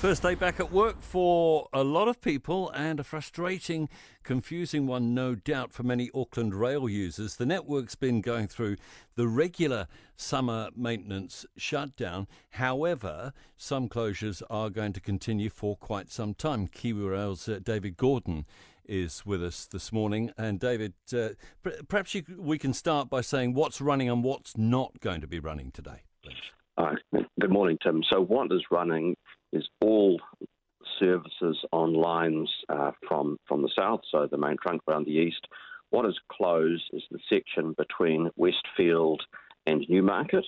First day back at work for a lot of people and a frustrating, confusing one, no doubt, for many Auckland rail users. The network's been going through the regular summer maintenance shutdown. However, some closures are going to continue for quite some time. Kiwi Rail's uh, David Gordon is with us this morning. And David, uh, perhaps you, we can start by saying what's running and what's not going to be running today. Uh, good morning, Tim. So, what is running is all services on lines uh, from from the south, so the main trunk around the east. What is closed is the section between Westfield and Newmarket,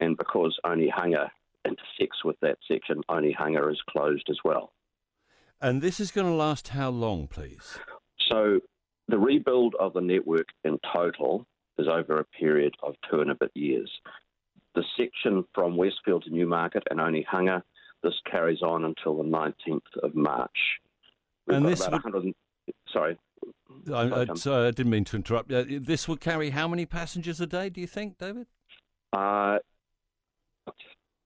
and because Onehunga intersects with that section, Onehunga is closed as well. And this is going to last how long, please? So the rebuild of the network in total is over a period of two and a bit years. The section from Westfield to Newmarket and Onehunga this carries on until the 19th of March. We've and this would... 100, sorry. I, I, sorry, I didn't mean to interrupt. Uh, this would carry how many passengers a day, do you think, David? Uh,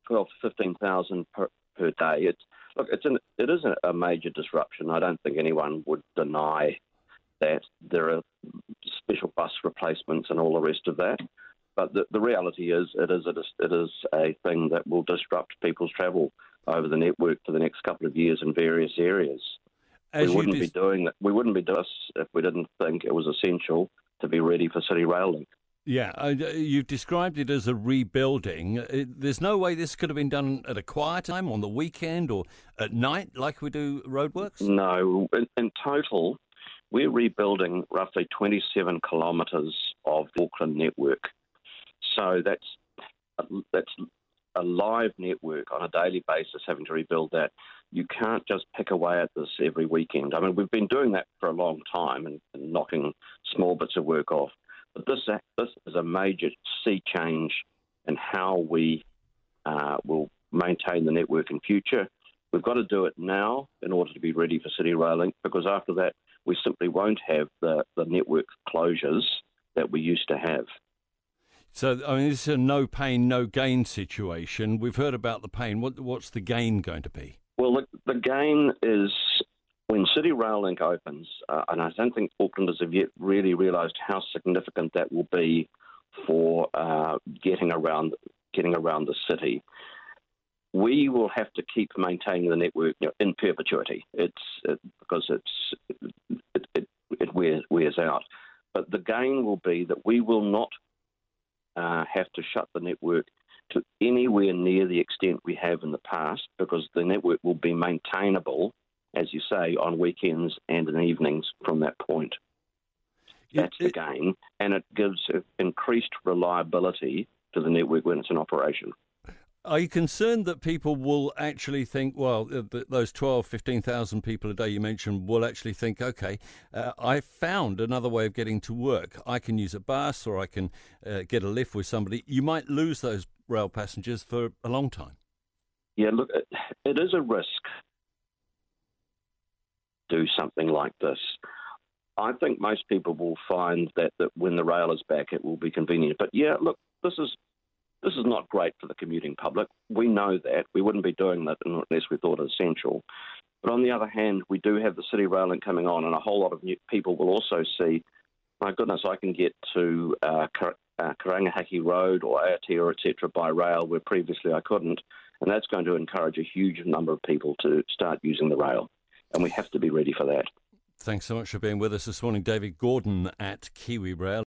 12 to 15,000 per, per day. It's, look, it's an, it is a, a major disruption. I don't think anyone would deny that there are special bus replacements and all the rest of that. But the, the reality is, it is, a, it is a thing that will disrupt people's travel over the network for the next couple of years in various areas. As we wouldn't dis- be doing that. We wouldn't be doing this if we didn't think it was essential to be ready for City Rail Link. Yeah, uh, you've described it as a rebuilding. It, uh, there's no way this could have been done at a quiet time on the weekend or at night like we do roadworks? No. In, in total, we're rebuilding roughly 27 kilometres of Auckland network. So that's that's a live network on a daily basis, having to rebuild that. You can't just pick away at this every weekend. I mean, we've been doing that for a long time and, and knocking small bits of work off. But this this is a major sea change in how we uh, will maintain the network in future. We've got to do it now in order to be ready for City Rail Link because after that, we simply won't have the, the network closures that we used to have. So, I mean, this is a no pain, no gain situation. We've heard about the pain. What, what's the gain going to be? Well, the, the gain is when City Rail Link opens, uh, and I don't think Aucklanders have yet really realised how significant that will be for uh, getting around getting around the city. We will have to keep maintaining the network you know, in perpetuity. It's it, because it's it, it, it wears, wears out. But the gain will be that we will not uh, have to shut the network to anywhere near the extent we have in the past because the network will be maintainable, as you say, on weekends and in evenings from that point. That's the gain, and it gives increased reliability to the network when it's in operation. Are you concerned that people will actually think, well, uh, those 12, 15,000 people a day you mentioned will actually think, okay, uh, I found another way of getting to work. I can use a bus or I can uh, get a lift with somebody. You might lose those rail passengers for a long time. Yeah, look, it is a risk do something like this. I think most people will find that, that when the rail is back, it will be convenient. But yeah, look, this is this is not great for the commuting public. We know that. We wouldn't be doing that unless we thought it essential. But on the other hand, we do have the city rail link coming on, and a whole lot of people will also see, my goodness, I can get to uh, uh, Karangahape Road or Aotea, etc., by rail where previously I couldn't. And that's going to encourage a huge number of people to start using the rail. And we have to be ready for that. Thanks so much for being with us this morning, David Gordon at Kiwi Rail.